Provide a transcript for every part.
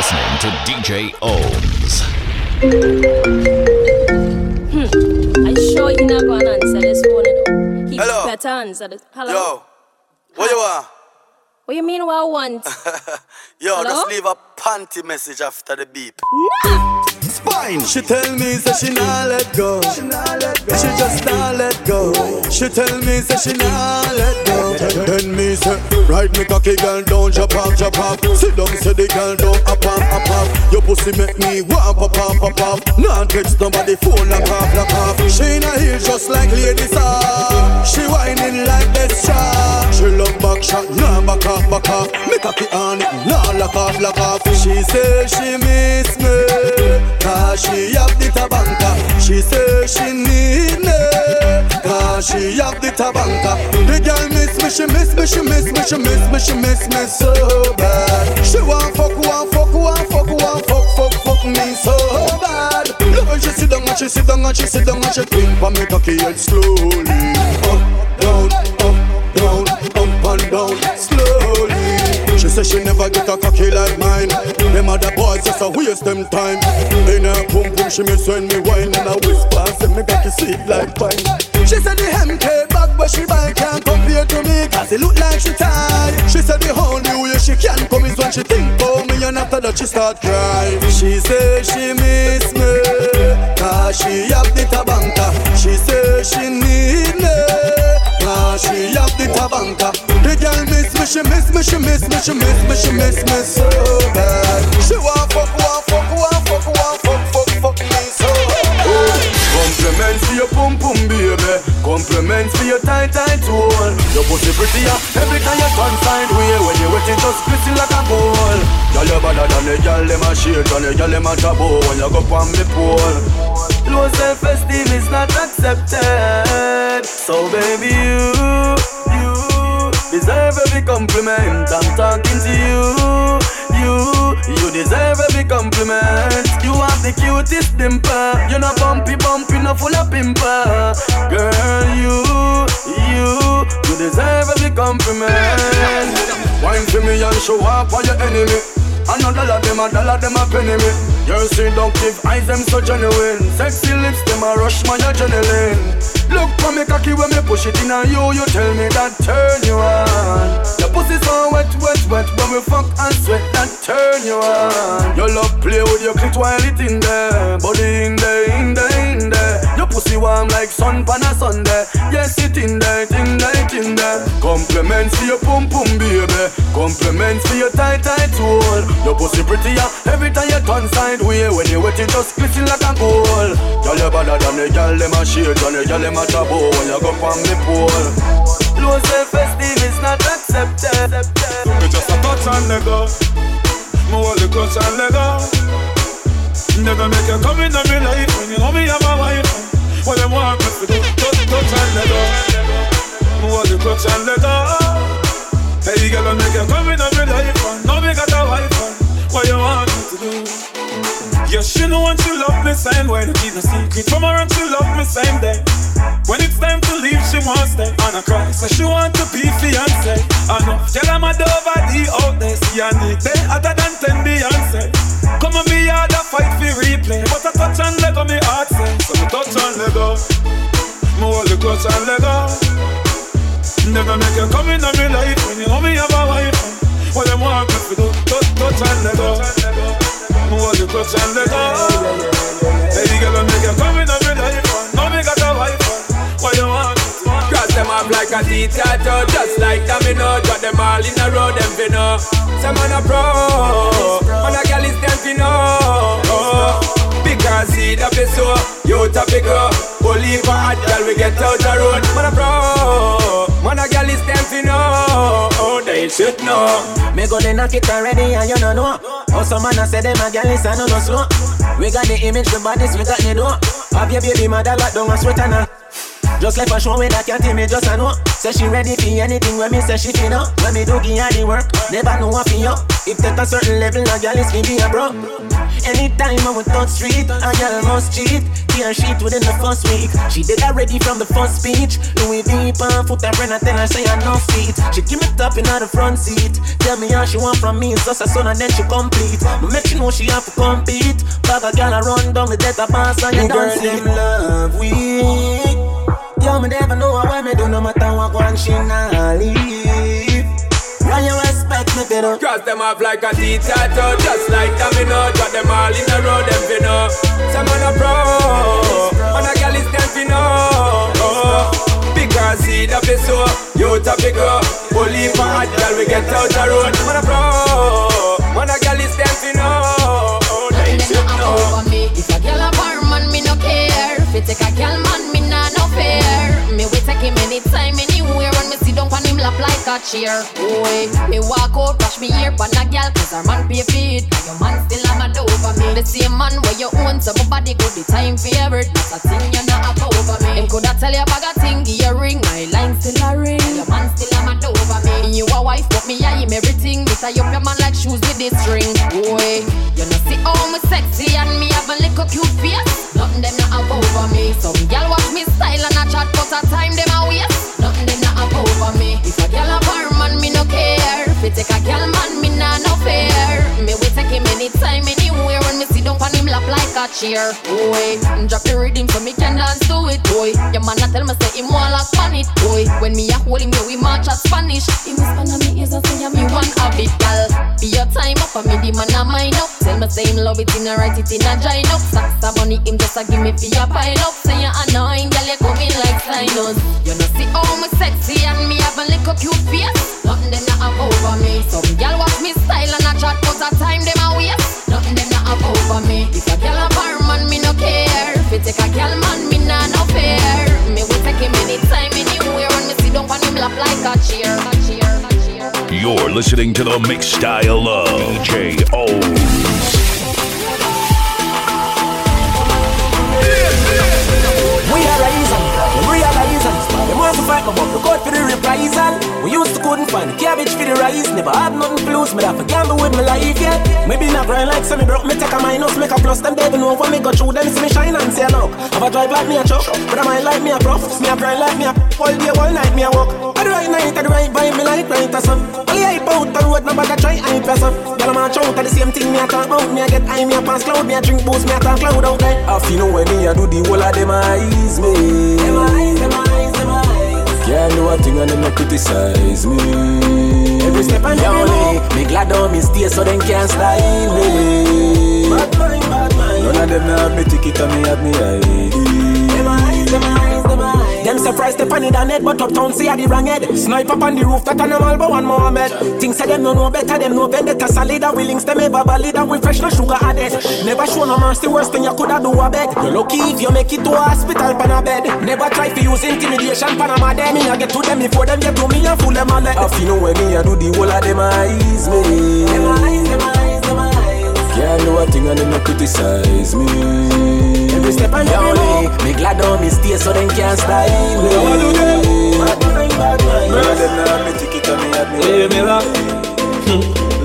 listening to DJ OhMz. Hmm. I sure you not gonna answer this phone, you know. He Hello. better answer this. Hello. Yo, what you want? What you mean? What I want? Yo, Hello? just leave a panty message after the beep. nah. Spine. She tell me say she nah let go. She just nah let go. She tell me say she nah let go. Then me say, ride me cocky girl, don't jump off, jump off. Sit down, say the girl don't up off, up off. Your pussy make me want pop off, pop off. Nah text nobody phone lock off, lock off. She in a heel just like Lady Saw. She whining like this shot. She love back shot, nah back off, back off. Me cocky on it, nah lock off, lock off. She say she miss me. Cause she have the tabanka She say she need me. Cause she have the tabanka The girl miss me, she miss me, she miss me, she miss me, she miss me so bad. She want fuck, want fuck, want fuck, want fuck, fuck, fuck me so bad. Look she sit down and she sit down and she sit down and she twink for me cocky head slowly. Up, down, up, down, up and down she say she never get a cocky like mine. Them other boys just a waste them time. In her boom boom, she miss when me whine and I whisper, say me cocky sweet like pine. She said the MK bag where she buy can't compare to me, cause it look like she tired. She said the only way she can't come is when she think about me, and after that she start crying. She say she miss me, cause she have the tabanka. She say she need me. Cause she have the tabanka The girl miss me, she miss me, she miss me, she miss me, she miss me so bad. She want fuck, want fuck, want fuck, want fuck, fuck, fuck me so bad. Compliments for your pum pum baby. Compliments for your tight tight hole Your pussy prettier every time you turn sideways When you wet it just glisten like a bowl Girl you better than the girl them a shake And the girl them a trouble when you go on the pole Low self-esteem is not accepted. So baby you, you Deserve every compliment. I'm talking to you, you You deserve every compliment. You have the cutest dimple You're not bumpy bumpy, not full of pimple Girl, you, you You deserve every compliment. Wine for me and show up for your enemy Another dollar them a dollar them a penny me Your seductive eyes them so genuine. Sexy lips them a rush my adrenaline Look for me cocky when me push it in on you You tell me that turn you on. Your pussy so wet wet wet When we fuck and sweat that turn you on. Your love play with your clit while it in there Body in there in there in there pussy warm like sun pan a Sunday. Yes it in there it in there it in there. Compliments for your pum pum baby. Compliments for your tight tight hole Your pussy prettier every time you turn sideways When you wet it just glisten like a gold Girl you better than the girl them a shake And the girl them a trouble when you go from the pole Low self-esteem is not accepted. Me just a touch and let go. Hold the clutch and let go. Never make you come in my life When you know me have a What them want me to do? Touch, and let go. Me the clutch and let Hey girl, I make you come in my life and Now me got a wife What you want me to do? Yes, she know when she love me same way To keep no secret. From her and she love me same day When it's time to leave, she won't stay And I cry, so she want to be fiancé. I know, tell her my over the out there. See I need they hotter than 10 Hold and let go. Never make you come in on me life When you know me have a wife. What them want me to do Touch, touch and let go. Hold the clutch and let go. Hey girl, make you come in on me life. Now me got a wife. What you want? Cross them off like a T-tattoo Just like domino. Drop them all in a row, them fi know Some man a pro Man a gal is them fi know oh. Because seed up is so You top it go Only for hot gal we get out the road. Man a pro Man a gal is them know. Oh, they should know. Me go they knock it already and you don't know. Oh some man a say them a gal is a no no slow We got the image, the bodies, we got the dough. Have your baby mother locked down a sweat and a Just like a show with that can't me just a know Say she ready for anything when me say she feel up. When me do give her the work, never know what feel up. If take a certain level, a girl is me be a bro. Anytime I would touch street, a girl must cheat. Tear sheet within the first week. She did already from the first speech. Louis V on foot her friend, I tell her say I no feet. She give me top in the front seat. Tell me how she want from me, it's just a son and then she complete. But make she know she have to compete. Bag a girl a run down the death boss and you dance him love weak. Yo, me never know what me do, no matter what one she not leave. Why you respect me, better? Cross them off like a teacher, just like domino. Drop them all in a row, them fi know. Some man a pro, man a girl is them fi know. Oh, because see the fi so, you to pick up. Bully for hot girl, we get out the road. Man a pro, man a girl is them fi know. Oh, they Nothing should know. over me. If a girl a bar man, me no care. Take a girl man, me nah no fear. Me we take him anytime, anywhere. Sit down on him lap like a chair. Boy, me walk out, brush me ear pon a girl, cause her man pay feed. And your man still a mad over me. The same man where you own, so my body good. The time favorite, that's a thing you not have over me. Him coulda tell you bag a thing, give ring. My line still a ring. Your man still a mad over me. You a wife, but me I him everything. Me tie up your man like shoes with this string. Boy, you know see how me sexy and me have a little cute face. Nothing them not have over me. Some gal watch me style and a chat, but a time them a waste. Nothing them have over me. If a gal a bar man, me no care. If you take a gal man, me nah no fear. Me we take him anytime, anywhere. When me sit down on him lap like a chair. Boy, drop the rhythm so me can dance to it. Boy, your man a tell me say him want lock on it. Boy, when me a hold him, yeah, we march at Spanish. He whisper na me ears and say me want have it, gal. Be your time up and me the man a mine up. Tell me say him love it in a right it in a join up. Sacks a money him just a give me for your pile up. Say you annoying, gal you coming like sinus. You know see how me sexy and me have a little cute face. Nothing them not have over me. Some gal watch me style and a chat, but a time them a waste. Nothing them not have over me. If a gal a bar man, me no care. If you take a gal man, me nah no fear. Me will take him anytime, anywhere. When me sit down on him lap like a chair, a chair, a chair. You're listening to the mixed style of DJ OhMz. We are rising, them realizing. Them want to fight, but look out for the We used to couldn't find cabbage for the rice. Never had nothing to lose, me have to gamble with my life, yeah. Maybe not grind like some. semi broke, me take a minus, make a plus. Them devil know when me go through them, see me shine and say look. Have a drive like me a truck, but I mind like me a prof. Me a grind like me a all day, all night me a walk. At the right night, at the right vibe, me like night or some. Only hype out the road, nobody try hype or some. Girl, I'm a at the same thing me a talk about. Me a get high, me a pass cloud, me a drink booze, me a talk cloud out there. I feel when me a do the whole of them eyes me. Them eyes, them eyes. Can't do a thing and them no criticize me. Every step I way, eh, me glad on me stay so them can't style me. Bad mind, bad mind. None of them have me ticket and me have me ID. Them eyes, them eyes, them. Them surprised step on it and head, but uptown see I the wrong head. Snipe up on the roof, that animal but one Mohammed. Things say them no know better, them know vendetta solid. And we links them ever valid, and we fresh no sugar added. Never show no mercy, worst thing you coulda do a beg. You lucky if you make it to a hospital pan a bed. Never try to use intimidation pan a mad Me I get to them before them get to me and fool them all. I feel know when me I do the whole of them eyes me. Them eyes, them eyes, them eyes. Can't do a thing and them no criticize me. Every step I way, me glad on me stay so them can't style me. Bad mind, bad mind. None them now me ticket and me have me Hey, ID. Hmm. me laugh.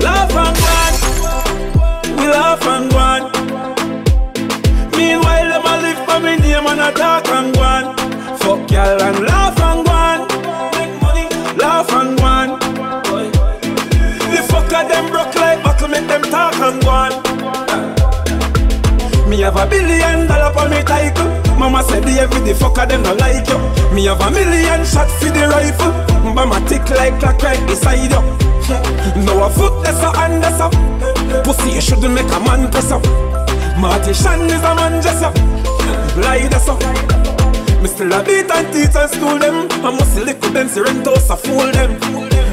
laugh and gone. We laugh and gone. Meanwhile, them a live for me name and a talk and gone. Fuck y'all and laugh and gone. Make money, laugh and gone. The fucker them broke like buckle, make them talk and gone. Me have a billion dollar for me title. Mama said the every the fucker them not like you. Me have a million shot for the rifle. Mama tick like clock right beside you. No a foot that's a hand that's up. Pussy you shouldn't make a man press up. Marty Shan is a man just up. Lie that's up. Me still a beat and teach and school them. I must with them, rent house a fool them.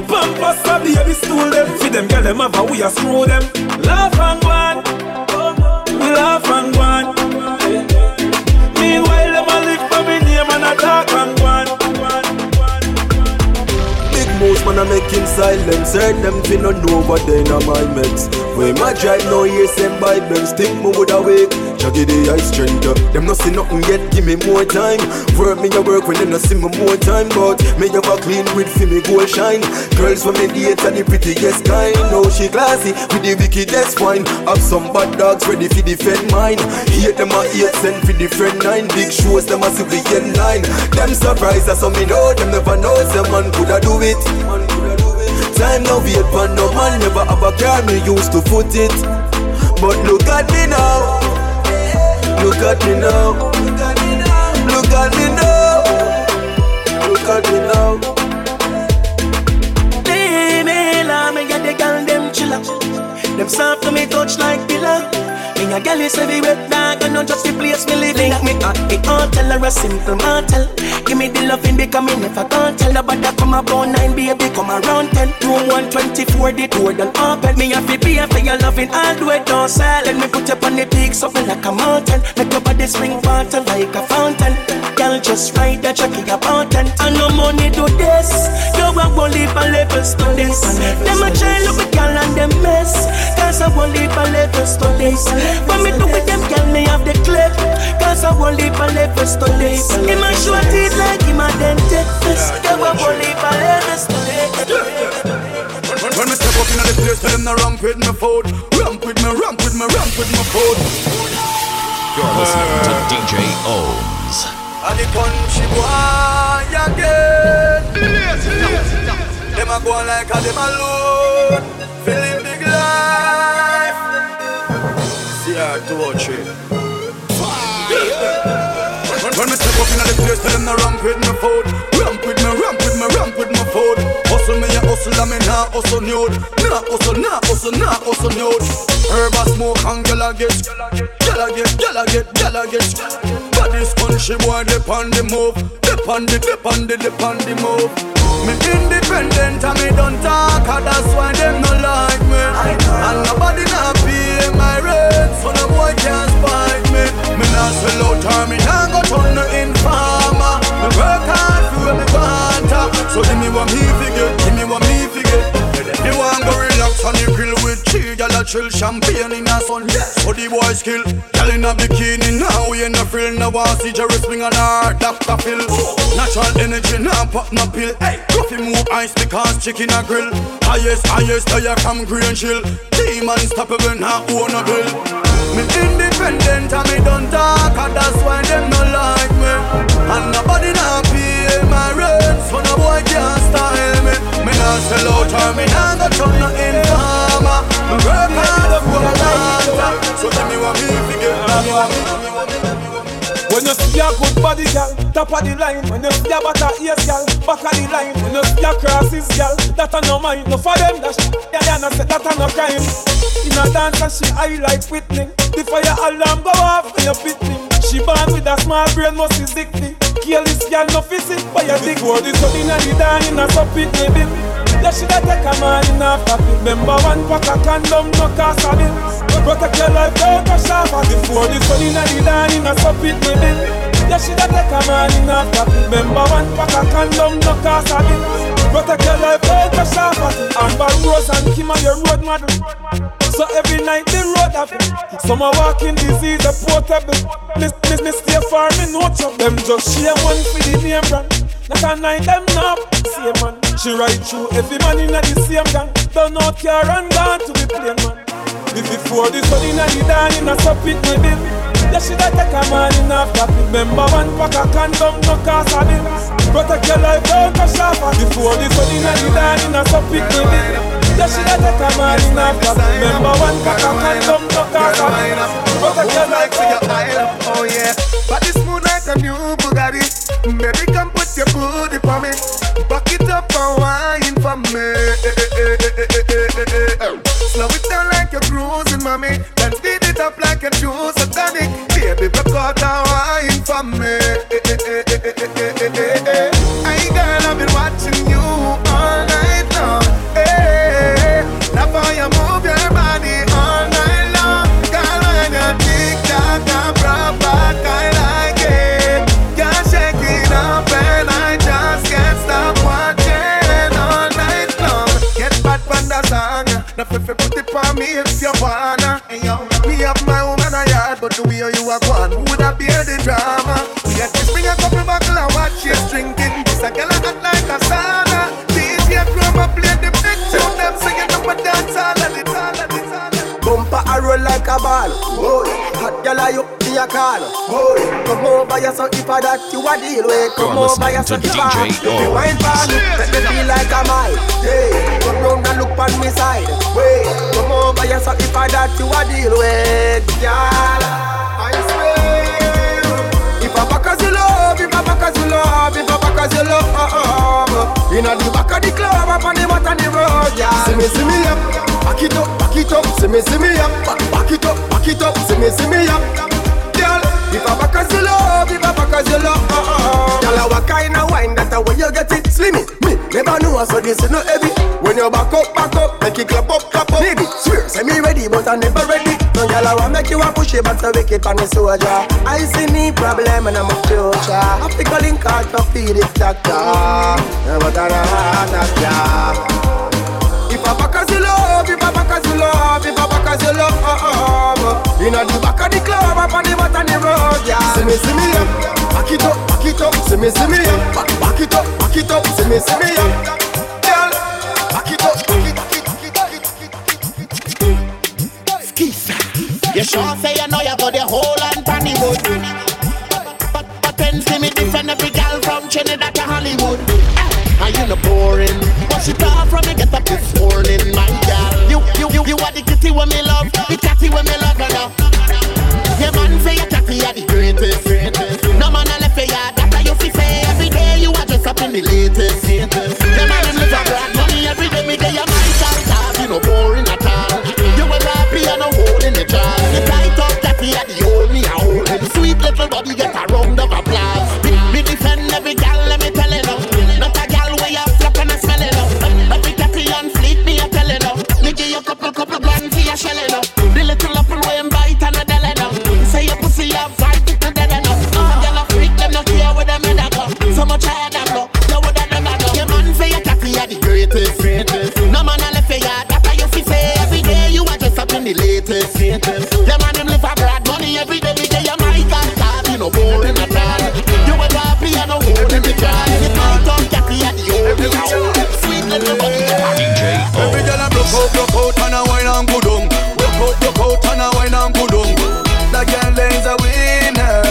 Pampers a baby stool them. For them girl them have a we a screw them. Laugh and go on. We laugh and go on. Meanwhile them a live for me name and a talk and go on. Big moves man I make him silence Hurt them fi no know what they know my meds When my drive no hear send by Benz Think me would awake Jaggy the ice strength Them no see nothing yet give me more time. Work me a work when they no see me more time But me have a clean with fi me gold shine. Girls when me date and the prettiest kind. Know she classy with the wickedest wine. Have some bad dogs ready fi defend mine. Hate them a hate send fi defend nine. Big shows them a see we get nine Them surprised that some me know them never know. Some man coulda do it. Time now wait for no man Never have a car me used to foot it. But look at me now Look at me now. Look at me now. Look at me now. Look at me get the girl them chilla Them soft to me touch like pillar me a gal is everywhere, dog, and not just the place me live in. Me at the hotel or a simple motel. Give me the loving because me never can't tell. Nobody come about nine, baby, come around ten. Room 124, the door done open. Me have to pay for your loving all the way down south. Let me put you on the peak, something like a mountain. Make your body spring water like a fountain. Girl, just ride that chucky about ten. I no money do this. You want to live a level studies. Them a try look at girl and them mess. Cause I want live a level studies. But me do with them, girl, me have the clip. Cause I won't leave a level study. In my short teeth like him a dentist. Yeah, I won't leave a level study. When me step up in the place, tell them no ramp with me food. Ramp with me, ramp with me, ramp with me food. You're listening to DJ OhMz. And the country boy again. Them a go like a them alone. Feeling big life. Her two or three. When me step up in the place, tell them no ramp with me food. Ramp with me, ramp with me, ramp with me food. Hustle me, a hustle, and me nah hustle nude. Nah hustle, nah hustle, nah hustle nude. Herb a smoke and gyal a get, gyal a get, gyal a get, gyal a get. But this country boy, dip on the move, dip on the, dip on the, dip on the move. Me independent and me don't talk, that's why them no like me. And nobody nah my rent, so no boy can't spite me. Me nah sell out or me nah go turn no informer. Me work hard for what me want, so give me what me figure, give me what me figure. Want go relax on the grill with three gyal a chill champagne in a sun. So the boy skill, gyal in a bikini now we in a frill. Now want see Jerry swing on her Dr. Phil. Oh. Natural energy now pop no pill. Hey, coffee move ice because chicken a grill. Highest, highest, I come green chill. Demon stoppable now own a bill. Me independent and me don't talk and that's why them no like me. And nobody now pay my rent, so no boy can't style me. Me nah sell out or me nah go turn no informer. Me work hard for a long so give me what me. Give me what me, give me what me, give me what me. When you see a good body, girl, top of the line. When you see a butter ears, girl, back of the line. When you see a crosses, girl, that a no mind. No for them, that sh- yeah, yeah, no say that a no crime. In a dance, and she I like Whitney. The fire alarm go off when you fit me. She born with a small brain, must be sickly. Kill this girl, no physic, but you dig for the sun in the down in a sup it, maybe. Yeah, she da take a man in a pocket. Remember one pack of condom, no cost a bill. Protect your life, don't go sharp Before the sun in the down in a it, maybe. Yeah, she da take a man in a pocket. Remember one pack of condom, no cost a bill. Protect your life, don't go sharp Amber Rose and Kim are your road model. So every night the road have Some are walking disease, a portable. Miss, miss, miss, stay far, me no trouble. Them just share one for the name brand. Not a night them not same man. She ride through every man in the same gang. Don't know care and gone to the plane man. If before the sun in the dawn in a sup it me bill. Yeah, she da take a man in a pocket. Remember one pack of condom, no cost a bill. Protect your life, don't sharper. Before the sun in the dawn in a sup it me bill. Yeah, she da take a man in a pocket. Remember one pack of condom, cost a bill. Protect your life, don't go Oh yeah, body smooth like a new Bugatti. Baby, come put your booty for me. Back it up and wine for me. Slow it down like you're cruising, mommy. Then speed it up like a juice a tonic. Baby, broke out and wine for me. hear the drama. We had this bring a couple bottle and watch she's drinking. This a girl act like a sauna. DJ Chroma play the big tune, them singing up a dance all of it, all of it, all of it. Bumper a roll like a ball. Boy, hot girl are you? Me a call. Come over here, so if I that you a deal with, come You're over here, so you a You wine for me, let me feel like I'm high. Hey, come round and look on me side. Come over here, so if I that you a deal with, girl. Love, uh, uh, uh. if I back as you love, inna the back of the club, up on the mat on the road, yeah. See me, see me up, back it up, back it up, see me, see me up, back, back it up, back it up, see me, see me up, girl. If I back as you love, if I back as you love, girl, I what kind of wine that the way you get it, slimmy. Me never know, so this is not heavy. When you back up, back up, make it clap up, clap up. Baby, swear, say me ready, but I never ready. No girl, I want make you a push it, but so wicked on the soldier. I see me problem and I'm a future. I pick a link out to feed it, doctor. Yeah, but I don't have that, If I back as you love, if I back as you love, if I back as you love, uh, uh, uh. inna the back of the club, up on the mat on the road, yeah. See me, see me up, back it up, back it up, see me, see me up, back, back it up, back it up, see me, see me up, You sure say you know you got the whole and panny wood. But, but then see me different every gal from Trinidad to Hollywood. And you no boring. But she talk from me get up this morning, my gal. You, you, you, you are the kitty when me love, the catty when me love, you know. Yeah, man say you catty are the greatest. No man a left for ya, that you fi say every day you are just up in the latest. Out, broke out and a wine and good on. Broke out, broke out and a wine and good on. That girl is a winner.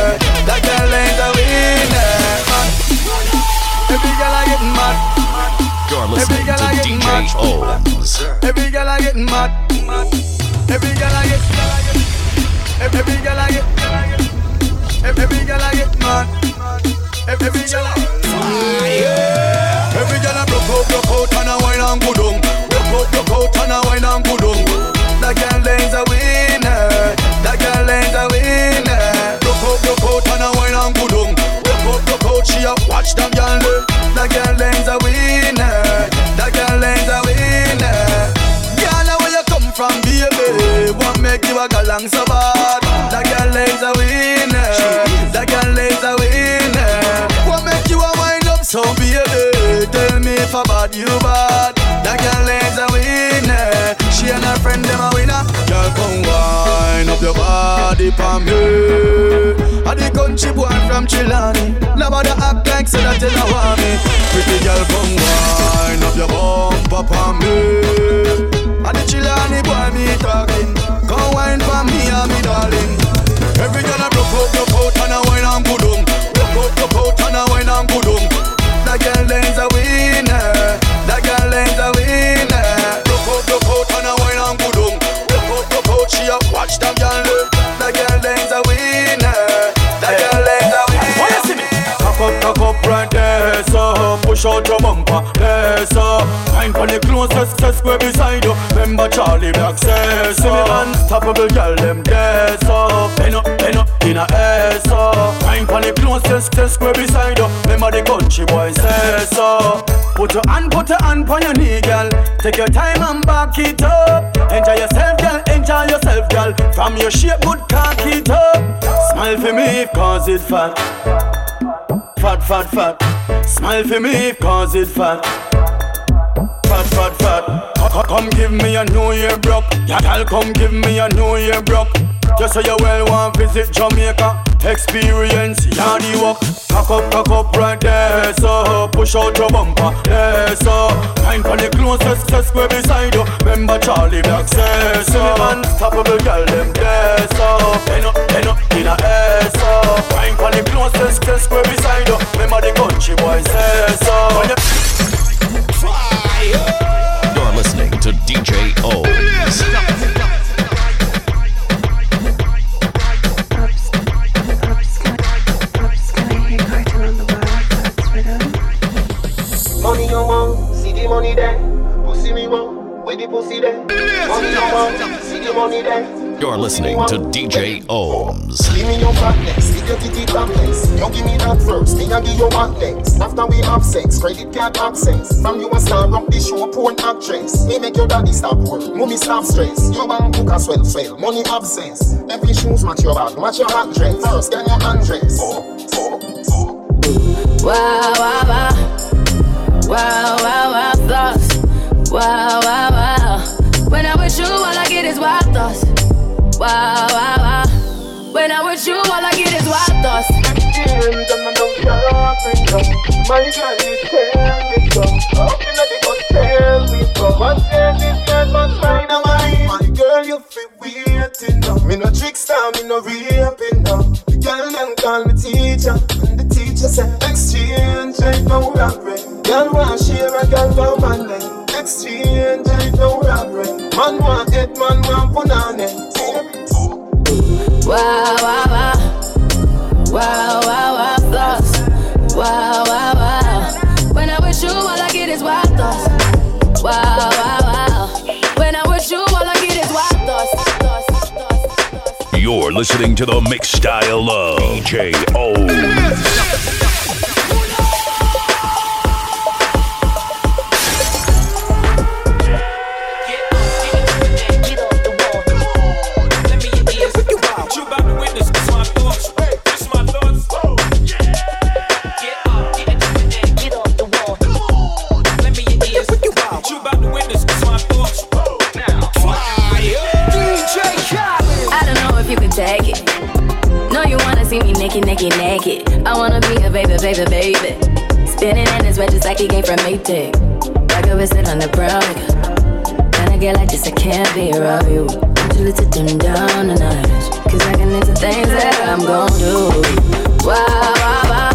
That girl is a winner. Man. Every girl a getting mad. You're Every listening girl to I get DJ mad. Oz. Every girl a getting mad. Every girl a get. Every every girl a get. Every every girl a get mad. Every every girl a. Every girl a broke out, broke out and a wine and good on. Out, broke out wine and on. That girl a winner. That girl a winner. And she watch do. That girl a winner. That girl a winner. Where you come from, baby? What make you a so bad? That girl a winner. A winner. What make you a wind up so baby? Tell me if I bad you bad. Friend them a winner. Girl, come wind up your body for me. I the country boy from Chilani. Nobody act like say that you don't want me. Pretty girl, come wind up your bumper for me. I the Chilani boy me talking. Come wine for me and me darling. Every girl a broke out, broke out and a wine and good on. Broke out, broke out and a wine and good on. That girl is a winner. That girl is a winner. Push out your bumper, there, so Mind for the closest, just square beside you. Remember Charlie Black says so. Unstoppable girl, them there, so bend up, bend up in a air, so Mind for the closest, just square beside you. Remember the country boy says so. Put your hand, put your hand on your knee, girl. Take your time and back it up. Enjoy yourself, girl. Enjoy yourself, girl. From your shape, good cock it up. Smile for me, cause it fat. Fat, fat, fat. Smile for me, cause it fat. Fat, fat, fat. Co- co- Come give me a New Year. Yeah, girl, come give me a New Year broke. Just so you well want visit Jamaica. Experience yardy walk. Cock up, cock up right there. So push out your bumper. There, so mind for the closest just square beside you. Remember Charlie Black says so. Unstoppable girl, them there. So bend up, End up in a ass so Wine pon the closest desk where beside you Remember the country boy say so When you You're listening to DJ OhMz. Money there. Pussy me want, where the pussy there. Money you want, see the money there. You're listening to DJ OhMz. Give me your fatness, give your titty complex. You give me that first, me I give you one next. After we have sex, credit card access. From you a star rock the show, porn actress. Me make your daddy stop work, mommy stop stress. Your bank book a swell swell, money obsess. Every shoes match your bag, match your hot dress. First, get your undress. Oh, oh, oh. Wow, wow, wow. Wow, wow, wow, thoughts. Wow, wow, wow. When I'm with you, all I get is wild thoughts. Wow, wow, wow. When I'm with you, all I get is wild thoughts. Dreams and I don't care up. My God, you tell me can I be tell me so? What's there this girl a mind? My girl, you feel waiting now. Me no trickster, me no raping now. The girl them call me teacher, and the teacher said exchange ain't no robbery. Girl want share a girl for then. Exchange ain't no robbery. Man want head, man want punani. Listening to the mix style of DJ OhMz. A baby. Spinning in his red just like he came from Maytag. Like a sit on the brown. When I get like this, I can't be around you. Want you to dim down a notch. Cause I can into things that I'm gon' do. Wow, wow. Wow,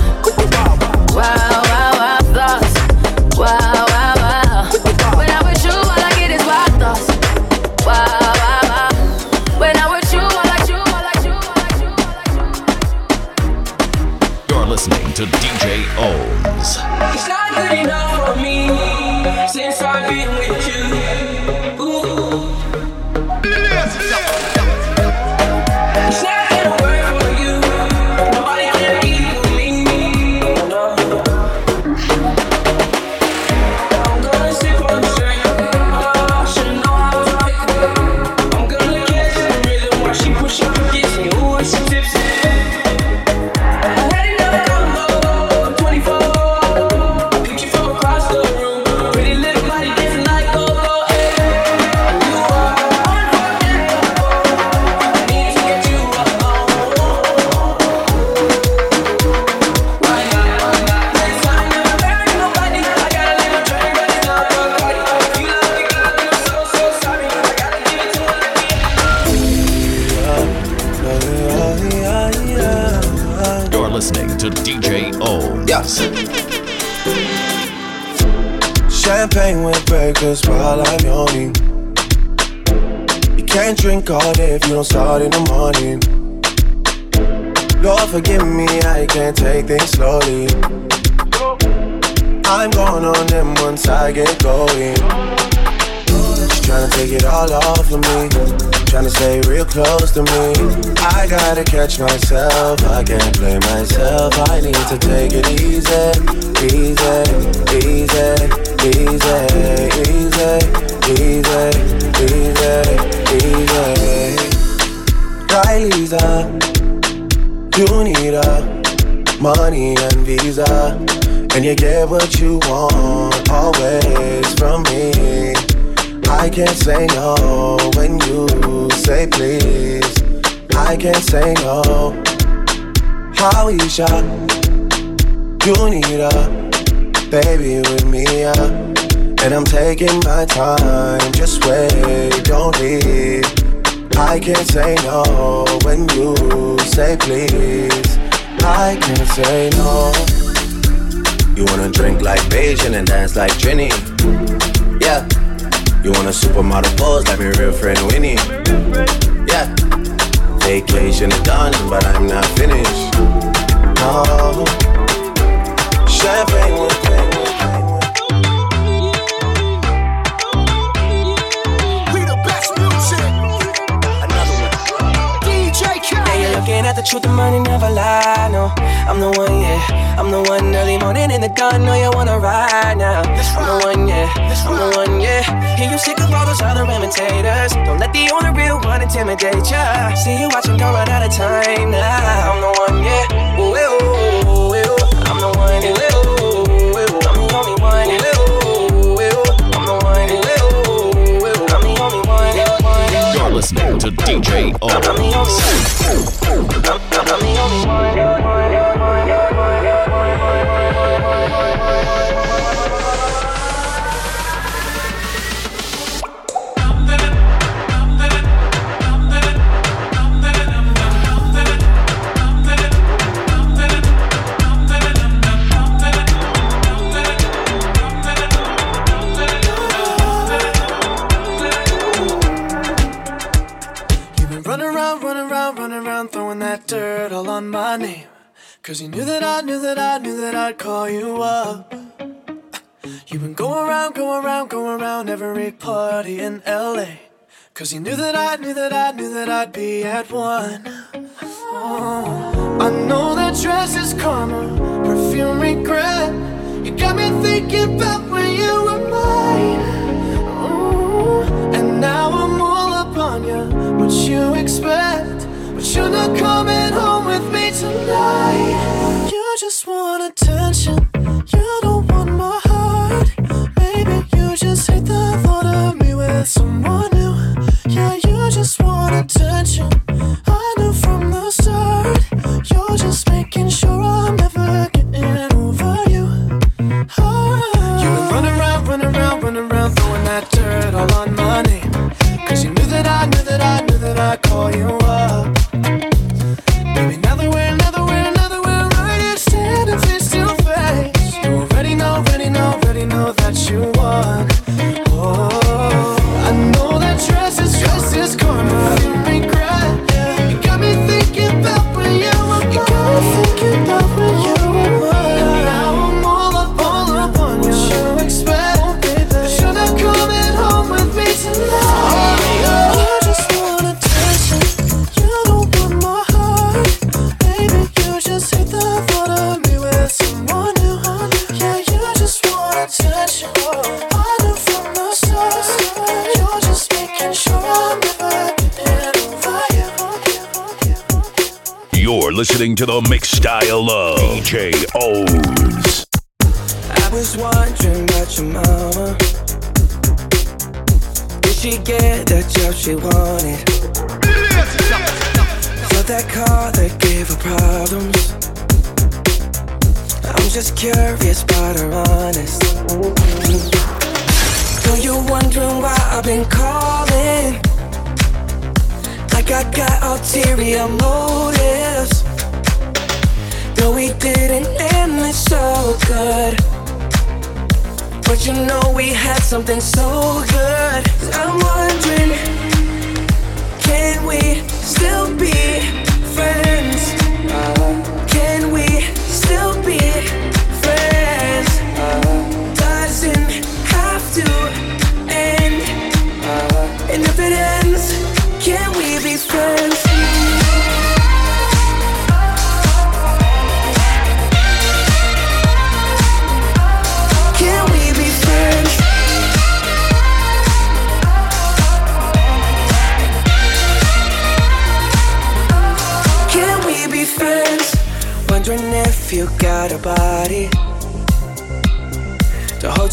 I get going. She's trying to take it all off of me. Trying to stay real close to me. I gotta catch myself. I can't blame myself. I need to take it easy, easy, easy, easy, easy, easy, easy, easy. Riley's you need a money and visa, and you get what you want always from me. I can't say no when you say please. I can't say no. Howisha, you shot you need a baby with me, yeah. And I'm taking my time, just wait, don't leave. I can't say no when you say please. I can't say no. You wanna drink like Beijing and dance like Trini? Yeah. You want a supermodel pose like my real friend Winnie? Yeah. Vacation is done, but I'm not finished. No. Champagne will Looking at the truth, the money never lie. No, I'm the one, yeah. I'm the one early morning in the gun. Know you wanna ride now. I'm the one, yeah. I'm the one, yeah. Hear you sick of all those other imitators. Don't let the only real one intimidate ya. See you watching, don't run out of time now. I'm the one, yeah. Ooh, ooh, ooh, ooh. I'm the one, yeah. Ooh, ooh, ooh. I'm the only one, yeah. Ooh, ooh. I'm the one, yeah. Ooh, ooh. I'm the only one, yeah. You're listening to DJ O. Cause you knew that I knew that I knew that I'd call you up. You've been going around, going around, going around every party in LA. Cause you knew that I knew that I knew that I'd be at one. Oh, I know that dress is karma, perfume regret. You got me thinking about when you were mine. Ooh, and now I'm all up on you. What you expect? You're not coming home with me tonight. You just want attention. You don't want my heart. Maybe you just hate the thought of me with someone new. Yeah, you just want attention.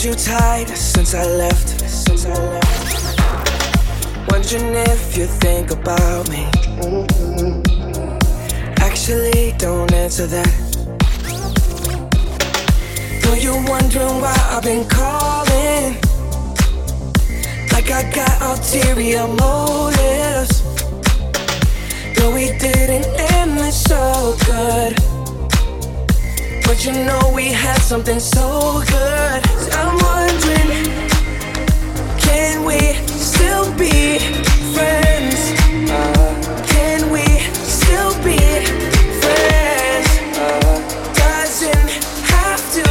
You tight since I left. Since I left. Wondering if you think about me. Actually, don't answer that. Know you're wondering why I've been calling. Like I got ulterior motives. Though we didn't end this so good. But you know we had something so good. I'm wondering, can we still be friends? Can we still be friends? Doesn't have to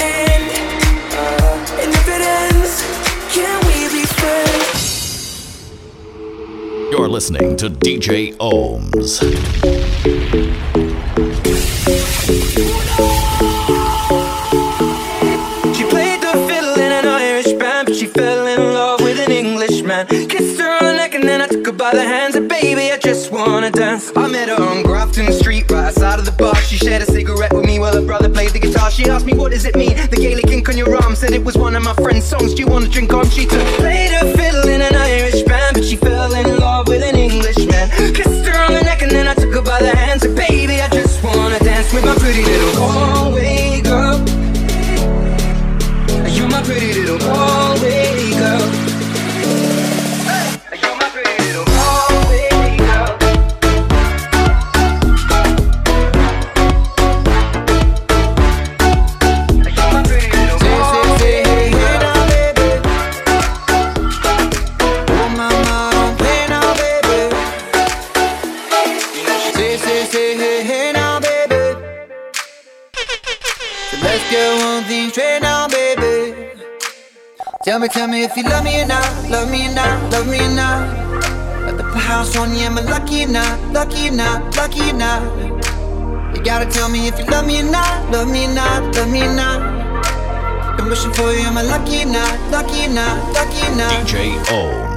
end. It ends, can we be friends? You're listening to DJ OhMz. She Englishman. Kissed her on the neck and then I took her by the hands. And baby, I just wanna dance. I met her on Grafton Street, right outside of the bar. She shared a cigarette with me while her brother played the guitar. She asked me, What does it mean? The Gaelic ink on your arm said it was one of my friend's songs. Do you wanna drink on? She took, played her fiddle in an Irish band, but she fell in love with an Englishman. Kissed her on the neck and then I took her by the hands. And baby, I just wanna dance with my pretty little Me, tell me if you love me or not, love me or not, love me or not. At the house on you, am I lucky or not, lucky or not, lucky or not? You gotta tell me if you love me or not, love me or not, love me or not. Been wishing for you, am I lucky or not, lucky or not, lucky or not? DJ Ohms.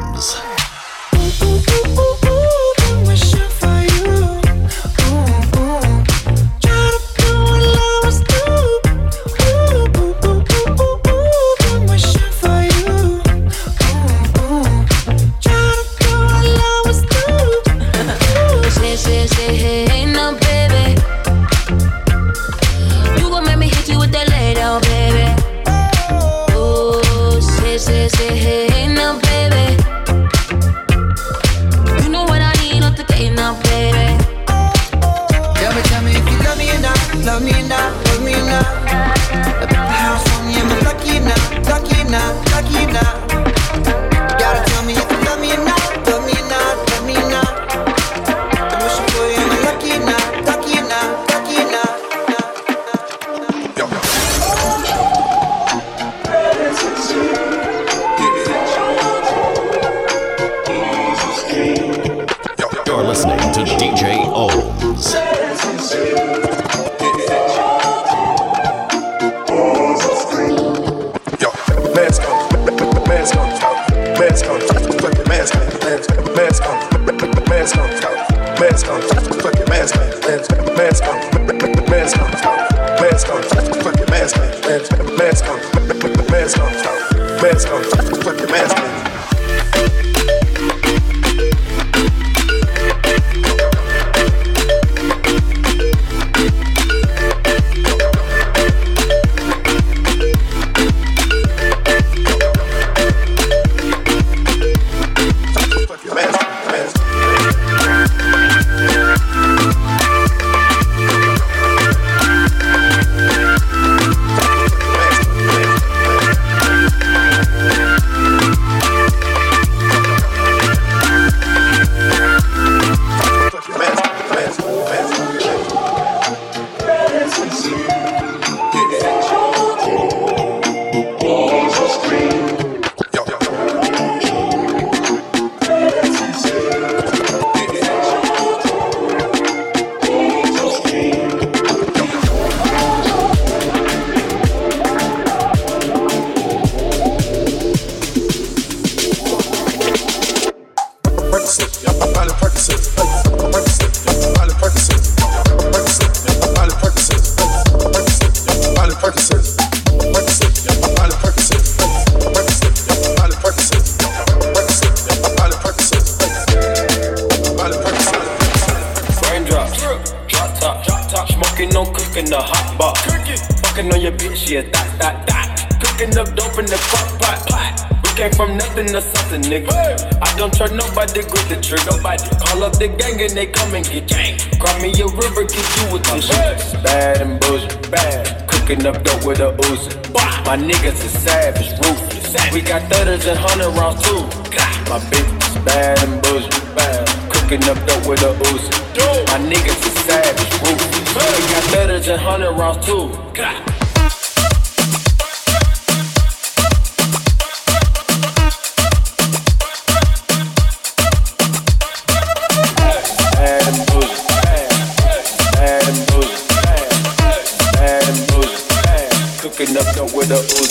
Cooking up with a Uzi. My niggas is savage, ruthless. We got thudders and hundred rounds too. My bitch is bad and bad. Cooking up dope with a Uzi. My niggas is savage, ruthless. We got thudders and hundred rounds too. Uzi.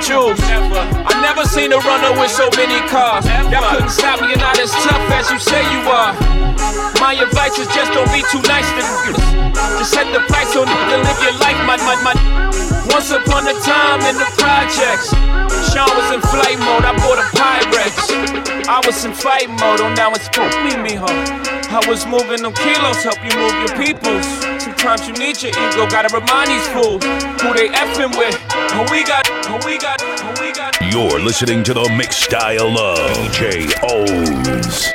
Jewels. I never seen a runner with so many cars. Y'all couldn't stop me, you're not as tough as you say you are. My advice is just don't be too nice to Just set the price on to live your life, my, my, my. Once upon a time in the projects, Sean was in flight mode, I bought a Pyrex. I was in fight mode, oh now it's poop me, me, huh? I was moving them kilos, help you move your peoples. Sometimes you need your ego, gotta remind these fools who they effing with. Who we got, we got, we got. You're listening to the mixed style of DJ O's.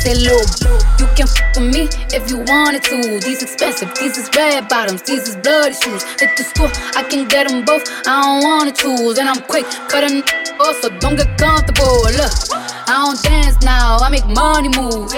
Say, look, you can f with me if you wanted to. These expensive, these is red bottoms, these is bloody shoes. Hit the school, I can get them both. I don't wanna choose, and I'm quick, but I'm also don't get comfortable. Look, I don't dance now, I make money move.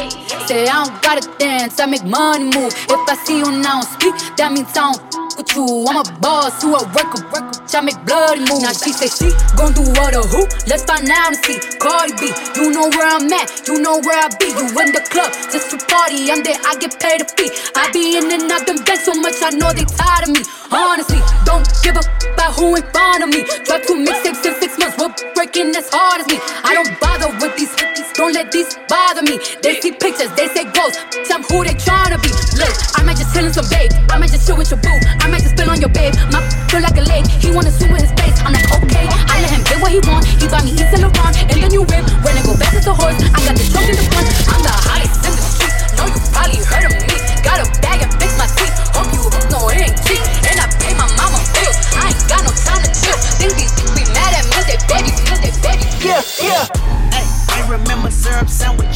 Say I don't gotta dance, I make money move. If I see you now speak, that means I don't with you. I'm a boss, you a worker, worker. I make bloody moves. Now she say she gon' do what or who? Let's find out and see. Cardi B, you know where I'm at, you know where I be. You in the club just to party, I'm there, I get paid a fee. I be in and out them bands so much, I know they tired of me. Honestly, don't give a f- about who in front of me. Drop two mixtapes in six months, we're breaking as hard as me. I don't bother with these hippies, don't let these bother me. They see pictures, they say ghosts, I'm who they tryna be. Look, I might just chill in some babe, I might just chill with your boo, I might just spill on your babe. My feel like a lake, he wanna swim with his face. I'm like, okay, I let him get what he want. He buy me East and Laurent and the new whip. When I go back to the horse, I got the trunk in the front. I'm the hottest in the streets. Know you probably heard of me. Got a bag and fix my teeth. Hope you know it ain't cheap. And I pay my mama bills. I ain't got no time to chill. Think these be mad at me, they baby, cause they baby. Yeah, yeah. Hey, I remember syrup sandwiches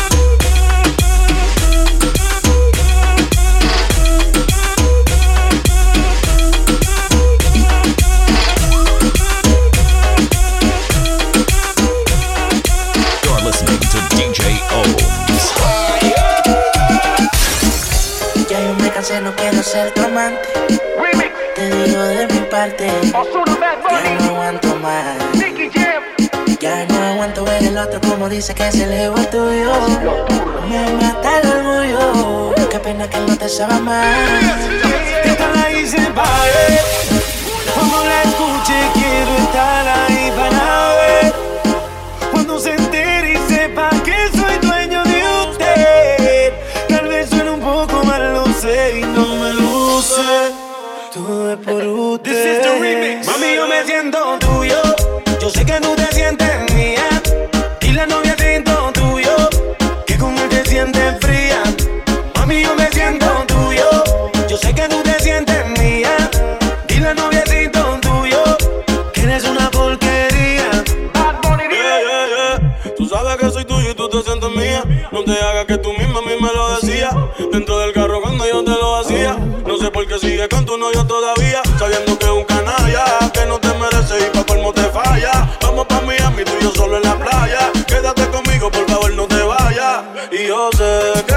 no quiero ser tu amante. Te digo de mi parte, ya no aguanto más. Ya no aguanto ver el otro como dice que es el ego tuyo. Me mata el orgullo. Qué pena que no te sabe más. Esta la hice para él. Como la escuché, quiero estar ahí. porque sigue con tu novio todavía, sabiendo que es un canalla, que no te merece y pa' colmo te falla. Vamos pa' Miami, tú y yo solo en la playa, quédate conmigo, por favor no te vayas. Y yo sé que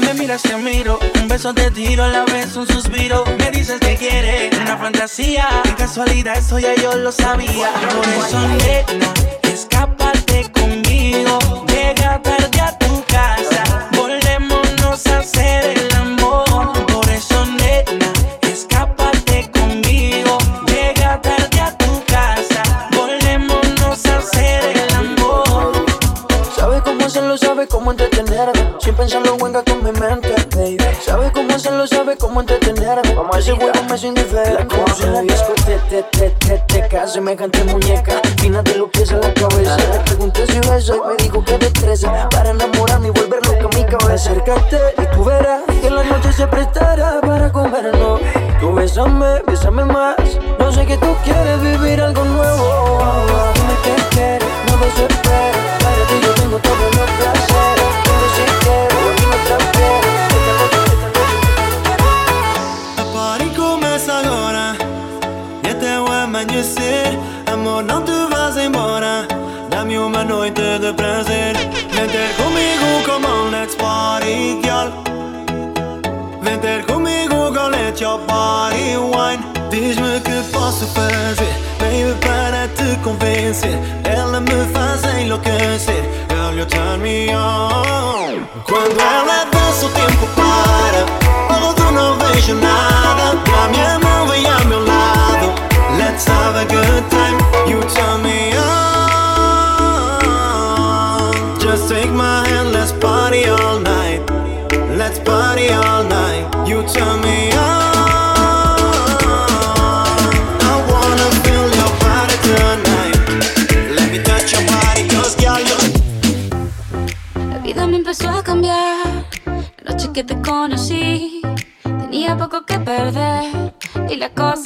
Me miras, te miro. Un beso te tiro, a la vez un suspiro. Me dices que quieres una fantasía. Qué casualidad, eso ya yo lo sabía. Por eso, nena me cante muñeca. Fina de lo que es en la cabeza. Le pregunté si besa y me dijo que destreza. Para enamorarme y volver loca mi cabeza. Acércate y tú verás que la noche se prestará para comernos. Tú besame, besame más.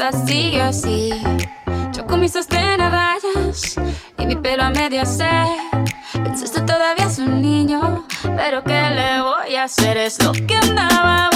así y así. Yo con mis sostén a y mi pelo a medio hacer. Pensaste todavía es un niño, pero ¿qué le voy a hacer? Es lo que andaba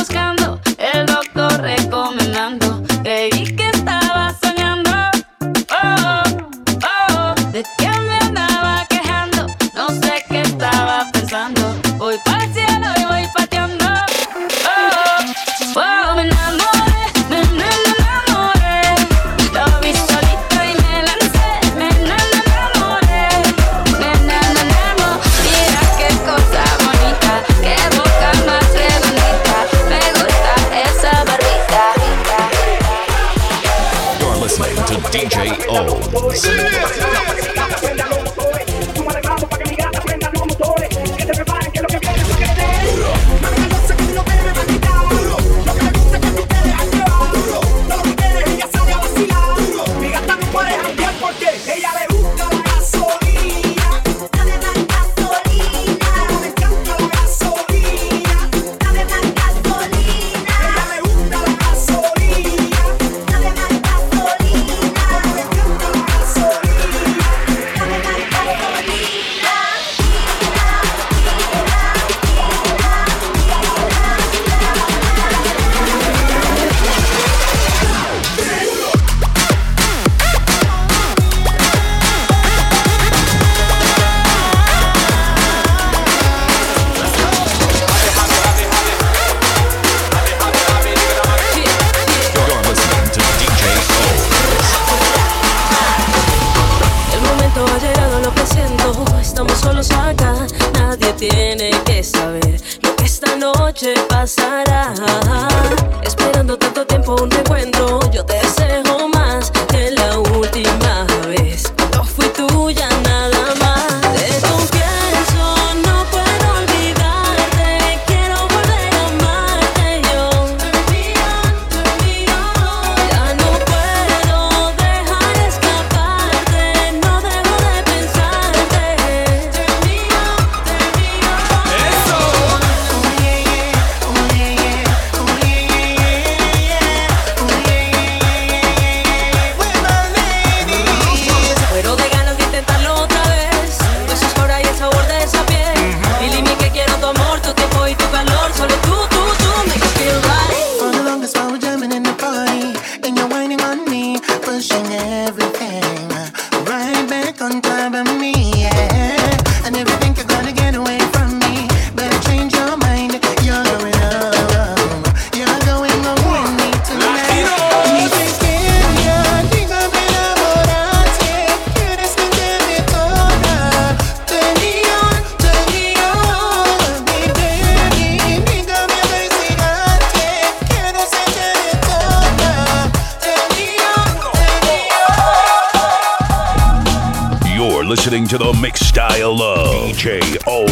listening to the mix style of DJ O's.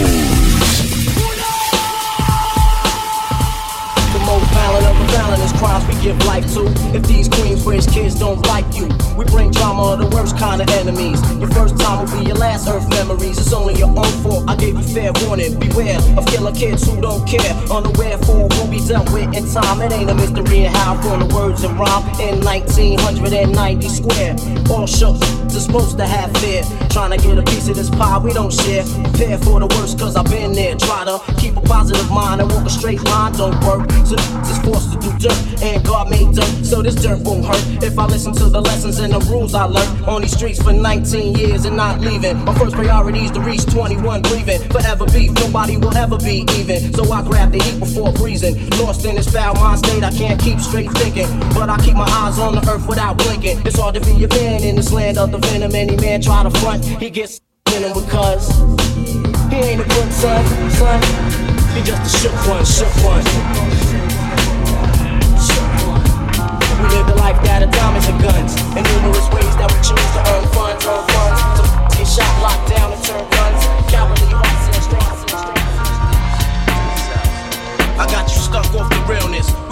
The most of the is crimes we give life to. If these Queensbridge kids don't like you, we bring drama the worst kind of enemies. Your first time will be your last Earth memories. It's only your own fault. I gave you fair warning. Beware of killer kids who don't care. Unaware for be dealt with in time. It ain't a mystery how I the words and rhyme in 1990 square. All shook just supposed to have fear. Trying to get a piece of this pie we don't share. Prepare for the worst, cause I've been there. Try to keep a positive mind and walk a straight line don't work. So just forced to do dirt, and God made dirt, so this dirt won't hurt. If I listen to the lessons and the rules I learned on these streets for 19 years and not leaving. My first priority is to reach 21 breathing. Forever beef, nobody will ever be even. So I grab the heat before breezing. Lost in this foul mind state, I can't keep straight thinking. But I keep my eyes on the earth without blinking. It's hard to be a man in this land of the venom. Any man try to front, he gets in him because he ain't a good son, son. He just a shook one, shook one. We live the life that diamonds and guns. And numerous ways that we choose to earn funds, earn funds. To get shot, locked down, and turn guns. Cowardly hearts and strength. I got you stuck off the realness.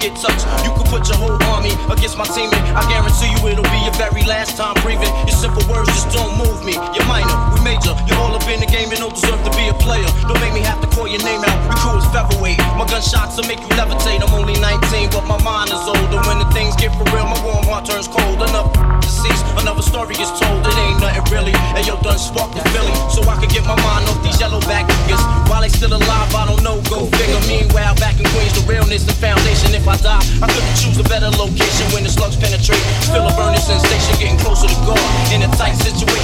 get touched. You could put your whole army against my team, and I guarantee you it'll be your very last time breathing. Your simple words just don't move me. You're minor, we major. You're all up in the game, you don't deserve to be a player. Don't make me have to call your name out. We cool as featherweight. My gunshots will make you levitate. I'm only 19, but my mind is older. When the things get for real, my warm heart turns cold. Enough deceased, another story gets told. It ain't nothing really. And yo, done sparked the Philly, so I can get my mind off these yellow back niggas. While they still alive, I don't know. Go figure. Meanwhile, back in Queens, the realness and foundation. If I die, I couldn't choose a better location when the slugs penetrate. Feel a burning sensation, getting closer to God. In a tight situation.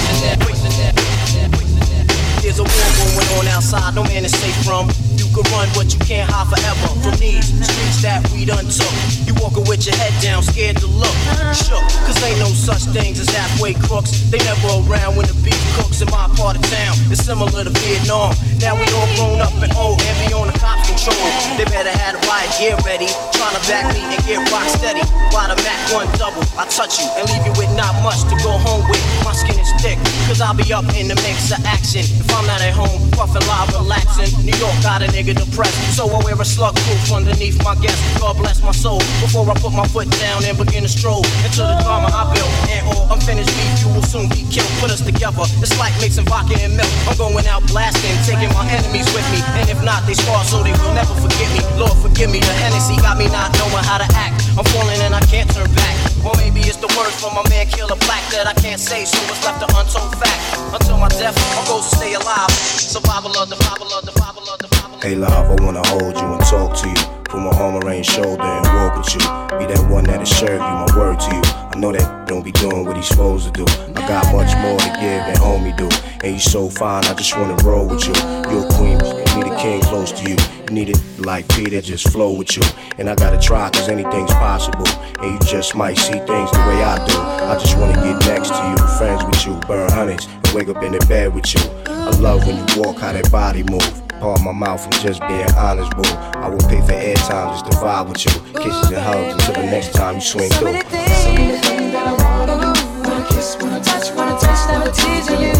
There's a war going on outside, no man is safe from. Can run, but you can't hide forever from these streets that we done took. You walking with your head down, scared to look. Shook, cause ain't no such things as halfway crooks. They never around when the beef cooks in my part of town. It's similar to Vietnam. Now we all grown up and old, heavy on the cops control. They better have the riot gear ready. Trying to back me and get rock steady. While the Mac one double, I touch you and leave you with not much to go home with. My skin is thick, cause I'll be up in the mix of action. If I'm not at home, puffin' live, relaxing. New York got a nigga depressed, so I wear a slug proof underneath my guest. God bless my soul before I put my foot down and begin to stroll into the drama I built. And oh, all unfinished beef, you will soon be killed. Put us together, it's like mixing vodka and milk. I'm going out blasting, taking my enemies with me. And if not, they scar so they will never forget me. Lord, forgive me. The Hennessy got me not knowing how to act. I'm falling and I can't turn back. Or maybe it's the words from my man Killer Black that I can't say, so it's left an untold fact. Until my death, my goals to stay alive. Survival of the survival of the survival of the. Hey love, I wanna hold you and talk to you. Put my arm around your shoulder and walk with you. Be that one that'll serve you, my word to you. I know that don't be doing what he's supposed to do. I got much more to give than homie do. And you so fine, I just wanna roll with you. You're a queen, you need a king close to you. You need it like Peter, just flow with you. And I gotta try, cause anything's possible. And you just might see things the way I do. I just wanna get next to you, friends with you, burn honeys, and wake up in the bed with you. I love when you walk, how that body move. Part my mouth from just being honest, boo. I will pay for airtime just to vibe with you. Kisses and hugs until the next time you swing So through. many things, so many things that I wanna do. Wanna kiss, wanna touch, wanna taste, never teasing you.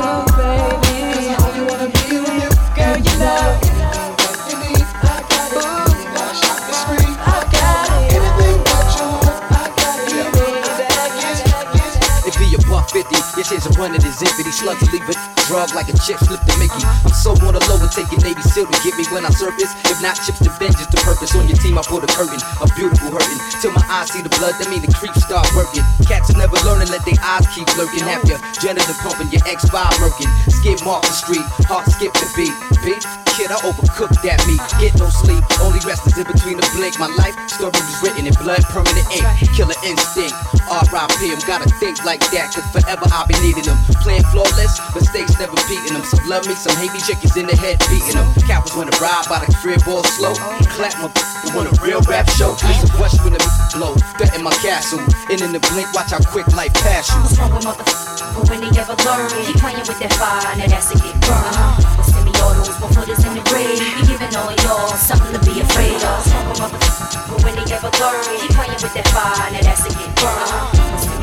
Oh, baby. 'Cause I only wanna be with you. Girl, you know. It be a buck fifty. Your shares are running is empty. These slugs will leave a drug like a chip slip to Mickey. I'm so on the low and taking Navy SEAL to get me when I surface. If not chips to vengeance, the purpose on your team. I pull the curtain, a beautiful hurting. Till my eyes see the blood, that mean the creeps start working. Cats never learning, let their eyes keep lurking. Have your janitor pumping, your X5 murking. Skip off the street, heart skip the beat. Beat, kid, I overcooked that meat. Get no sleep, only rest is in between the blink. My life story was written in blood, permanent ink. Killer instinct, R.I.P. I'm gotta think like that, cause forever I'll be needing them. Playing flawless, mistakes never beating them. Some love me, some hate me, chickens in the head beating them. Cowards wanna ride by the crib all slow. Clap my but want a real rap show. Please rush when the blow. Threaten my castle. And in the blink, watch how quick life pass you. What's wrong with motherfucker? When they ever learn, keep playing with that fire, now that's to get burned. But semi-autos, my foot is in the grave. Be giving all y'all something to be afraid of. What's wrong with motherfucker? When they ever learn, keep playing with that fire, now that's to get burned. But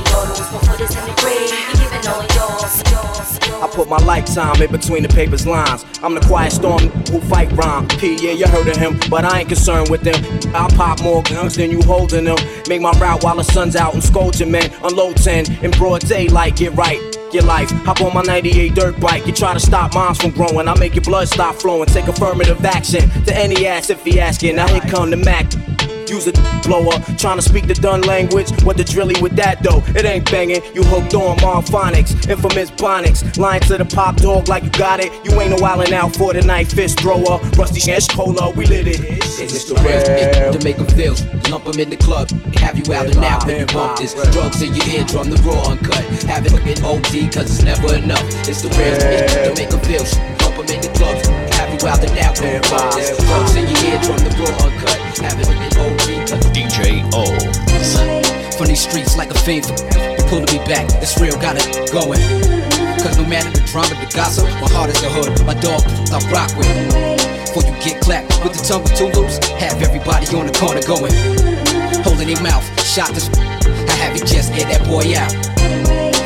I put my lifetime in between the paper's lines. I'm the quiet storm who fight rhyme. P, yeah, you heard of him, but I ain't concerned with them. I'll pop more guns than you holding them. Make my route while the sun's out and scold men. Unload 10 in broad daylight, get right. Your life, hop on my 98 dirt bike. You try to stop moms from growing. I make your blood stop flowing. Take affirmative action to any ass if he asking. Now here come the Mac. Use a blower, trying to speak the done language. What the drilly with that though? It ain't banging. You hooked on phonics, infamous bonics. Lying to the pop dog like you got it. You ain't no wildin' out for the night fist thrower. Rusty Shash Cola, we lit it. It's the real to make them feel. Lump 'em in the club, have you out and out when you bump this. Drugs in your eardrum, the raw uncut. Have it in OD, cause it's never enough. It's the real to make them feel. Lump 'em in the club, you out and out when you bump this. Drugs in your eardrum, the raw uncut. Have it in OD, cause DJ O. from these streets like a fiend. You pulling me back, it's real, got it going. Cause no matter the drama, the gossip, my heart is the hood. My dog, I rock with. Before you get clapped with the tongue with two loops, have everybody on the corner going. Holding their mouth, shot this. I have it just air that boy out.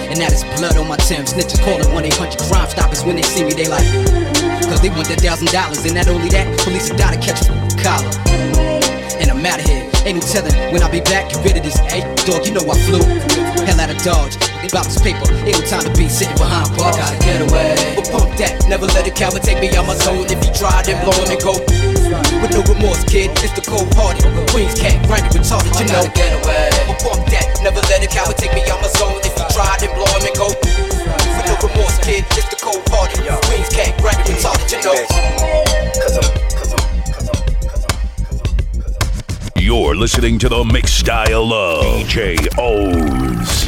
And now there's blood on my Tim. Snitches calling 1 800 Crime Stoppers when they see me, they like. Cause they want that thousand dollars, and not only that, police to catch a collar. And I'm out of here. Ain't no telling when I'll be back. Get rid of this. Hey, dog, you know I flew. Hell out of Dodge. About this paper. Ain't no time to be sitting behind bars. I gotta get away. But pump that. Never let a coward take me out my zone. If he try, then blow him and go. With no remorse, kid. It's the cold hearted. Queens cat, grinding retarded, you know. Gotta Get away. But pump that. Never let a coward take me out my zone. If he try, then blow him and go. Remorse, kid. It's the cold you know. You're listening to the mix style of DJ O.